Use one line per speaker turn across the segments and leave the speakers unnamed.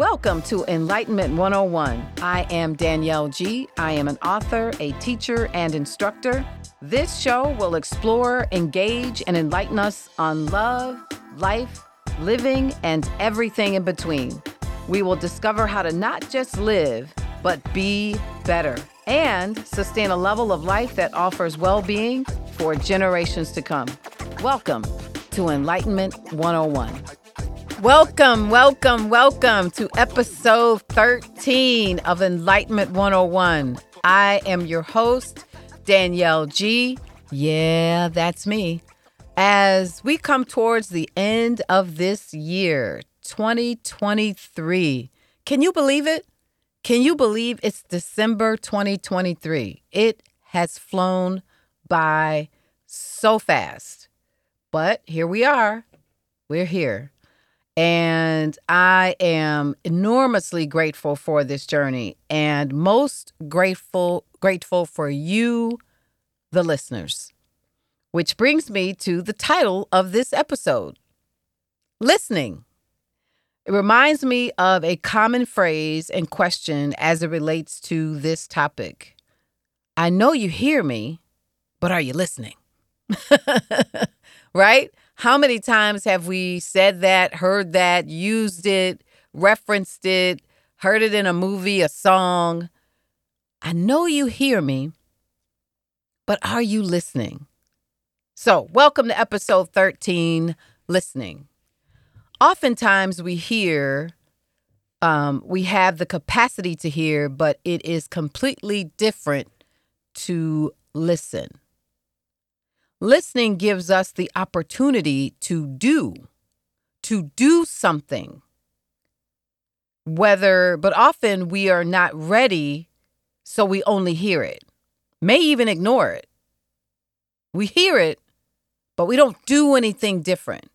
Welcome to Enlightenment 101. I am Danielle G. I am an author, a teacher, and instructor. This show will explore, engage, and enlighten us on love, life, living, and everything in between. We will discover how to not just live, but be better and sustain a level of life that offers well being for generations to come. Welcome to Enlightenment 101. Welcome, welcome, welcome to episode 13 of Enlightenment 101. I am your host, Danielle G. Yeah, that's me. As we come towards the end of this year, 2023, can you believe it? Can you believe it's December 2023? It has flown by so fast. But here we are. We're here. And I am enormously grateful for this journey and most grateful grateful for you the listeners. Which brings me to the title of this episode. Listening. It reminds me of a common phrase and question as it relates to this topic. I know you hear me, but are you listening? right? How many times have we said that, heard that, used it, referenced it, heard it in a movie, a song? I know you hear me, but are you listening? So, welcome to episode 13 Listening. Oftentimes we hear, um, we have the capacity to hear, but it is completely different to listen. Listening gives us the opportunity to do, to do something. Whether, but often we are not ready, so we only hear it, may even ignore it. We hear it, but we don't do anything different.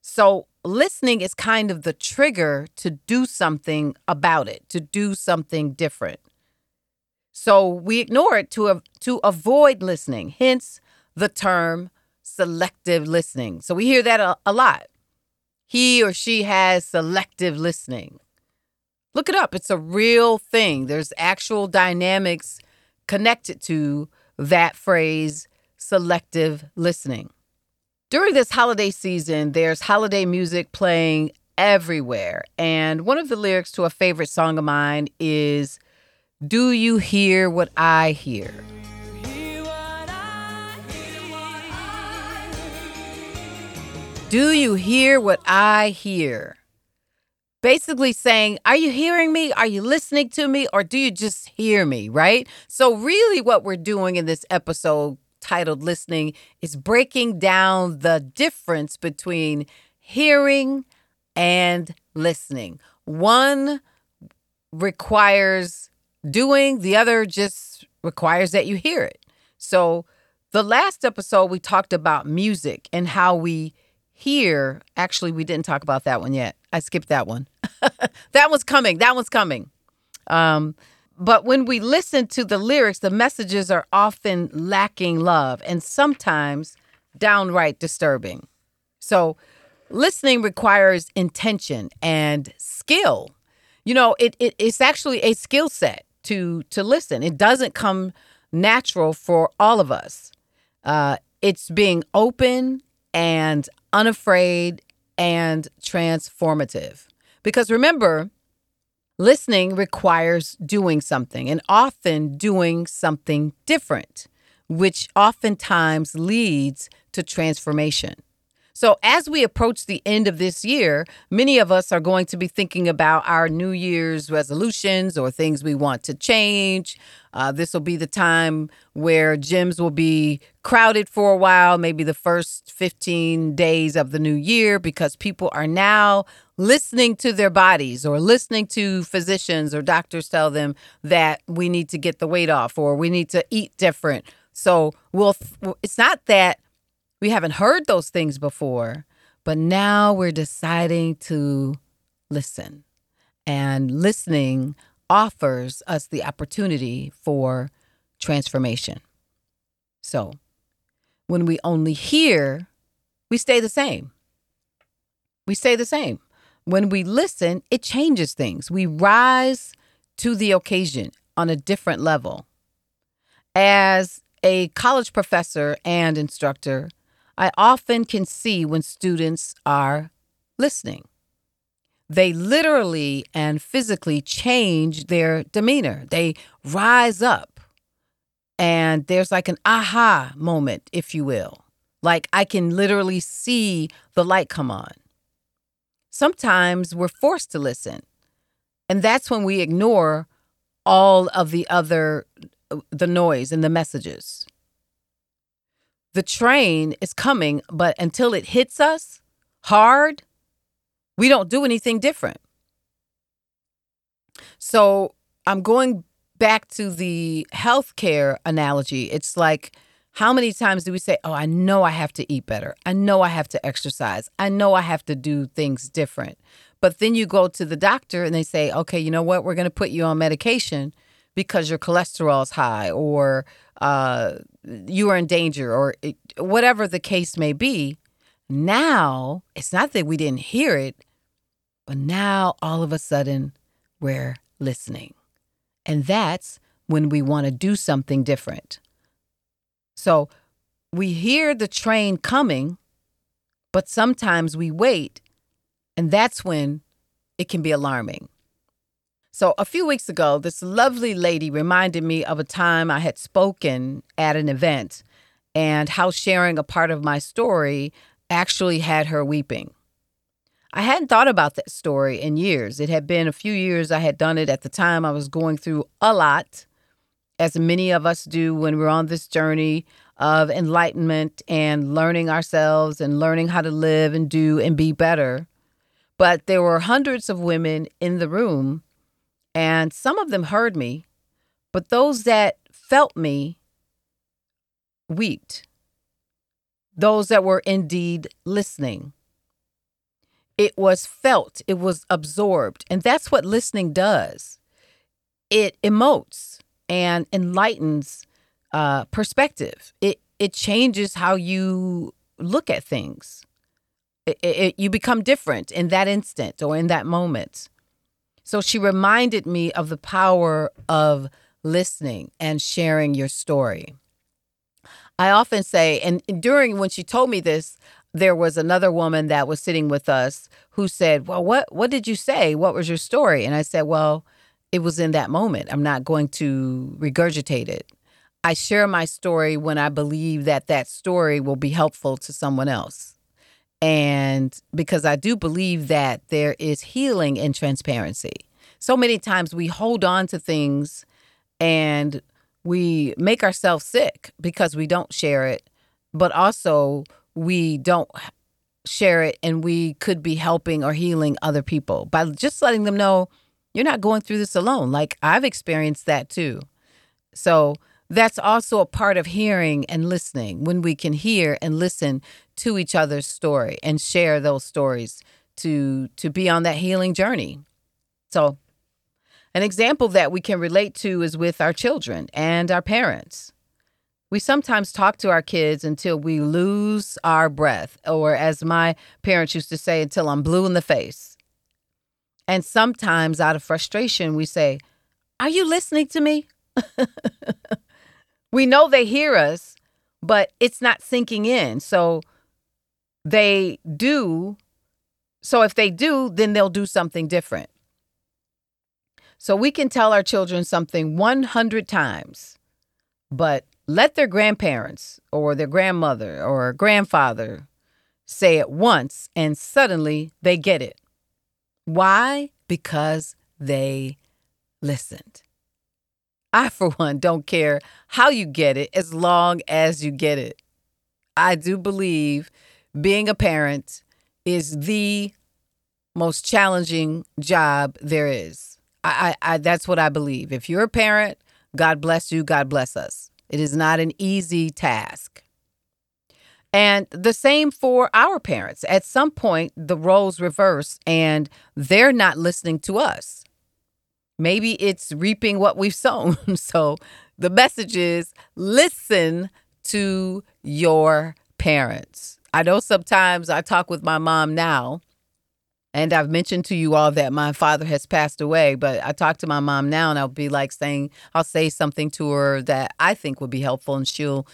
So, listening is kind of the trigger to do something about it, to do something different. So, we ignore it to, to avoid listening. Hence, the term selective listening. So we hear that a, a lot. He or she has selective listening. Look it up. It's a real thing. There's actual dynamics connected to that phrase, selective listening. During this holiday season, there's holiday music playing everywhere. And one of the lyrics to a favorite song of mine is Do You Hear What I Hear? Do you hear what I hear? Basically saying, Are you hearing me? Are you listening to me? Or do you just hear me? Right? So, really, what we're doing in this episode titled Listening is breaking down the difference between hearing and listening. One requires doing, the other just requires that you hear it. So, the last episode, we talked about music and how we here, actually, we didn't talk about that one yet. I skipped that one. that one's coming. That one's coming. Um, but when we listen to the lyrics, the messages are often lacking love and sometimes downright disturbing. So, listening requires intention and skill. You know, it, it it's actually a skill set to to listen. It doesn't come natural for all of us. Uh, it's being open and unafraid, and transformative. Because remember, listening requires doing something and often doing something different, which oftentimes leads to transformation. So, as we approach the end of this year, many of us are going to be thinking about our New Year's resolutions or things we want to change. Uh, this will be the time where gyms will be crowded for a while, maybe the first 15 days of the new year, because people are now listening to their bodies or listening to physicians or doctors tell them that we need to get the weight off or we need to eat different. So, we'll, it's not that we haven't heard those things before, but now we're deciding to listen. And listening offers us the opportunity for transformation. So, when we only hear, we stay the same. We stay the same. when we listen, it changes things. We rise to the occasion on a different level. As a college professor and instructor, I often can see when students are listening. They literally and physically change their demeanor, they rise up. And there's like an aha moment, if you will. Like I can literally see the light come on. Sometimes we're forced to listen. And that's when we ignore all of the other uh, the noise and the messages. The train is coming, but until it hits us hard, we don't do anything different. So I'm going back to the healthcare analogy. It's like, how many times do we say, Oh, I know I have to eat better. I know I have to exercise. I know I have to do things different. But then you go to the doctor and they say, Okay, you know what? We're going to put you on medication because your cholesterol is high or uh, you are in danger or it, whatever the case may be. Now, it's not that we didn't hear it, but now all of a sudden we're listening. And that's when we want to do something different. So we hear the train coming, but sometimes we wait, and that's when it can be alarming. So, a few weeks ago, this lovely lady reminded me of a time I had spoken at an event and how sharing a part of my story actually had her weeping. I hadn't thought about that story in years. It had been a few years I had done it at the time. I was going through a lot, as many of us do when we're on this journey of enlightenment and learning ourselves and learning how to live and do and be better. But there were hundreds of women in the room and some of them heard me, but those that felt me wept. Those that were indeed listening. It was felt, it was absorbed. And that's what listening does it emotes and enlightens uh, perspective. It, it changes how you look at things. It, it, you become different in that instant or in that moment. So she reminded me of the power of listening and sharing your story. I often say, and during when she told me this, there was another woman that was sitting with us who said, "Well, what what did you say? What was your story?" And I said, "Well, it was in that moment. I'm not going to regurgitate it. I share my story when I believe that that story will be helpful to someone else." And because I do believe that there is healing in transparency. So many times we hold on to things and we make ourselves sick because we don't share it, but also we don't share it and we could be helping or healing other people by just letting them know you're not going through this alone. Like I've experienced that too. So that's also a part of hearing and listening when we can hear and listen to each other's story and share those stories to to be on that healing journey. So an example that we can relate to is with our children and our parents. We sometimes talk to our kids until we lose our breath, or as my parents used to say, until I'm blue in the face. And sometimes, out of frustration, we say, Are you listening to me? we know they hear us, but it's not sinking in. So they do. So if they do, then they'll do something different. So we can tell our children something 100 times, but let their grandparents or their grandmother or grandfather say it once and suddenly they get it. Why? Because they listened. I, for one, don't care how you get it as long as you get it. I do believe being a parent is the most challenging job there is. I, I, I, that's what I believe. If you're a parent, God bless you, God bless us. It is not an easy task. And the same for our parents. At some point, the roles reverse and they're not listening to us. Maybe it's reaping what we've sown. so the message is listen to your parents. I know sometimes I talk with my mom now And I've mentioned to you all that my father has passed away, but I talk to my mom now and I'll be like saying, I'll say something to her that I think would be helpful and she'll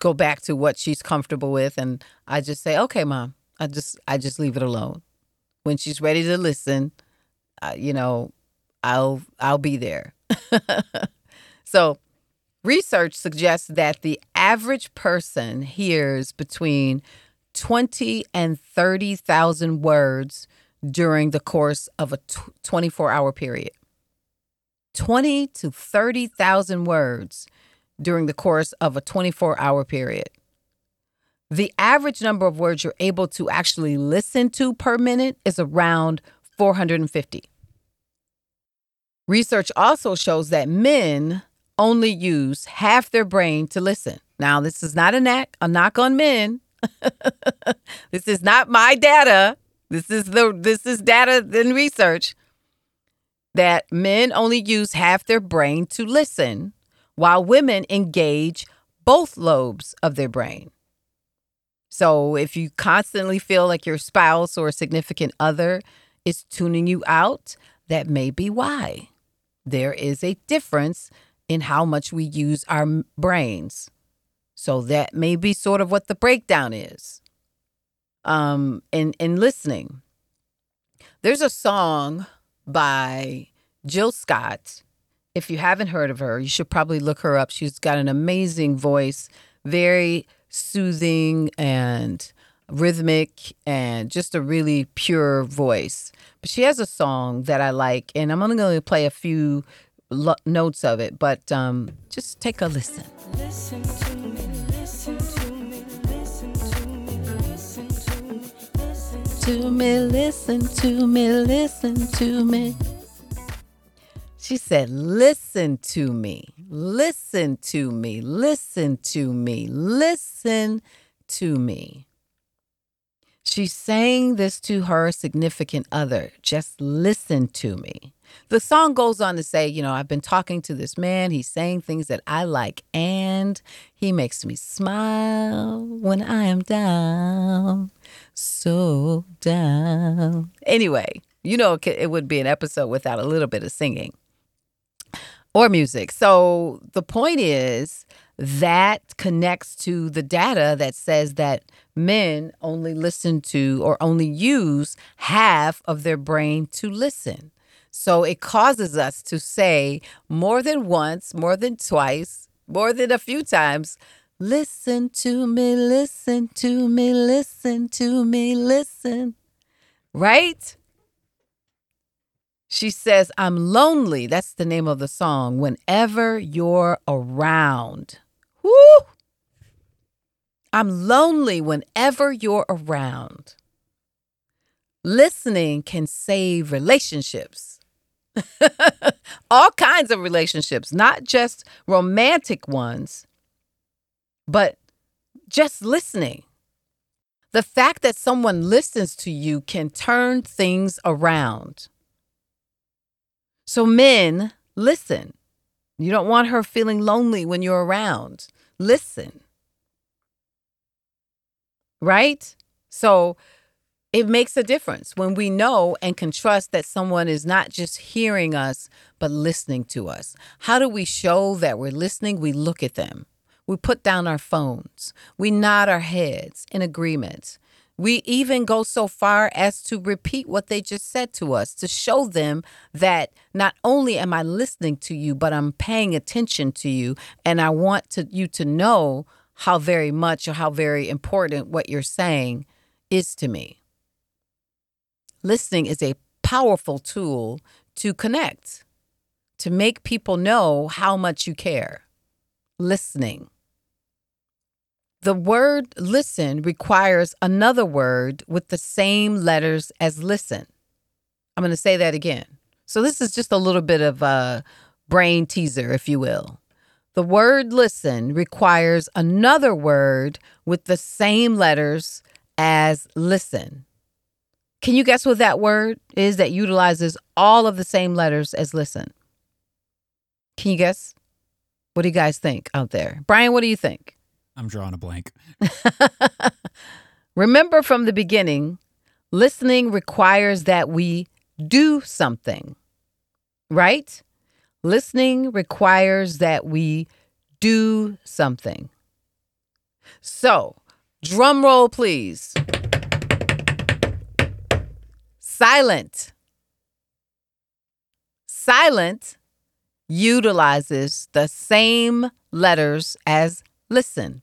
go back to what she's comfortable with. And I just say, okay, mom, I just, I just leave it alone. When she's ready to listen, uh, you know, I'll, I'll be there. so research suggests that the average person hears between 20 and 30,000 words during the course of a 24 hour period. 20 to 30,000 words during the course of a 24 hour period. The average number of words you're able to actually listen to per minute is around 450. Research also shows that men only use half their brain to listen. Now, this is not a knock, a knock on men. this is not my data. This is the this is data and research that men only use half their brain to listen, while women engage both lobes of their brain. So if you constantly feel like your spouse or significant other is tuning you out, that may be why. There is a difference in how much we use our brains. So that may be sort of what the breakdown is um, in in listening. There's a song by Jill Scott. If you haven't heard of her, you should probably look her up. She's got an amazing voice, very soothing and rhythmic and just a really pure voice. But she has a song that I like, and I'm only going to play a few lo- notes of it, but um, just take a listen. listen to me, listen to me, listen to me. She said, Listen to me, listen to me, listen to me, listen to me. She's saying this to her significant other. Just listen to me. The song goes on to say, you know, I've been talking to this man. He's saying things that I like, and he makes me smile when I am down, so down. Anyway, you know, it would be an episode without a little bit of singing or music. So the point is that connects to the data that says that men only listen to or only use half of their brain to listen. So it causes us to say more than once, more than twice, more than a few times, listen to me, listen to me, listen to me, listen. Right? She says, I'm lonely. That's the name of the song. Whenever you're around. Woo! I'm lonely whenever you're around. Listening can save relationships. All kinds of relationships, not just romantic ones, but just listening. The fact that someone listens to you can turn things around. So, men, listen. You don't want her feeling lonely when you're around. Listen. Right? So, it makes a difference when we know and can trust that someone is not just hearing us, but listening to us. How do we show that we're listening? We look at them. We put down our phones. We nod our heads in agreement. We even go so far as to repeat what they just said to us to show them that not only am I listening to you, but I'm paying attention to you. And I want to, you to know how very much or how very important what you're saying is to me. Listening is a powerful tool to connect, to make people know how much you care. Listening. The word listen requires another word with the same letters as listen. I'm going to say that again. So, this is just a little bit of a brain teaser, if you will. The word listen requires another word with the same letters as listen. Can you guess what that word is that utilizes all of the same letters as listen? Can you guess? What do you guys think out there? Brian, what do you think?
I'm drawing a blank.
Remember from the beginning, Listening requires that we do something, right? Listening requires that we do something. So, drum roll, please. Silent. Silent utilizes the same letters as listen.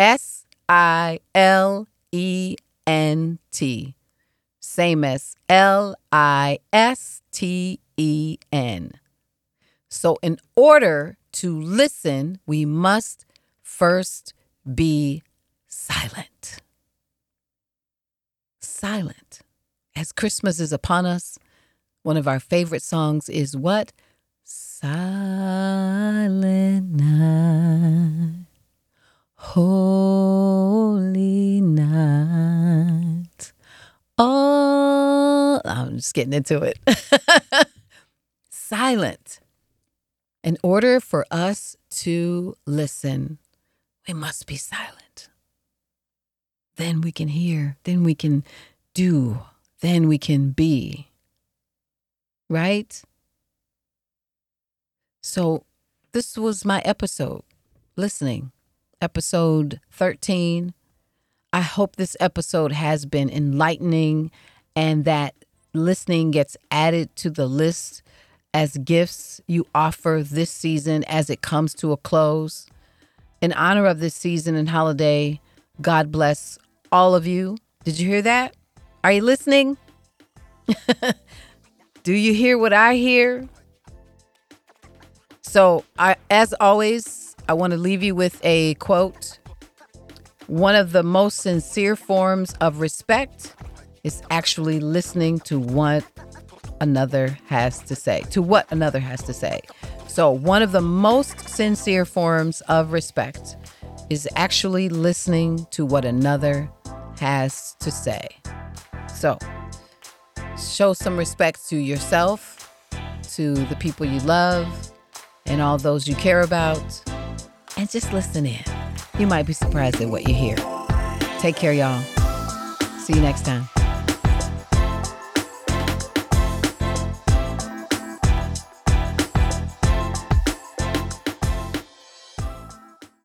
S I L E N T. Same as L I S T E N. So, in order to listen, we must first be silent. Silent. As Christmas is upon us, one of our favorite songs is what? Silent night, holy night. Oh, I'm just getting into it. Silent. In order for us to listen, we must be silent. Then we can hear, then we can do, then we can be. Right? So, this was my episode, listening, episode 13. I hope this episode has been enlightening and that listening gets added to the list as gifts you offer this season as it comes to a close. In honor of this season and holiday, God bless all of you. Did you hear that? Are you listening? Do you hear what I hear? So, I, as always, I want to leave you with a quote. One of the most sincere forms of respect is actually listening to what another has to say, to what another has to say. So, one of the most sincere forms of respect is actually listening to what another has to say. So, show some respect to yourself, to the people you love, and all those you care about, and just listen in. You might be surprised at what you hear. Take care, y'all. See you next time.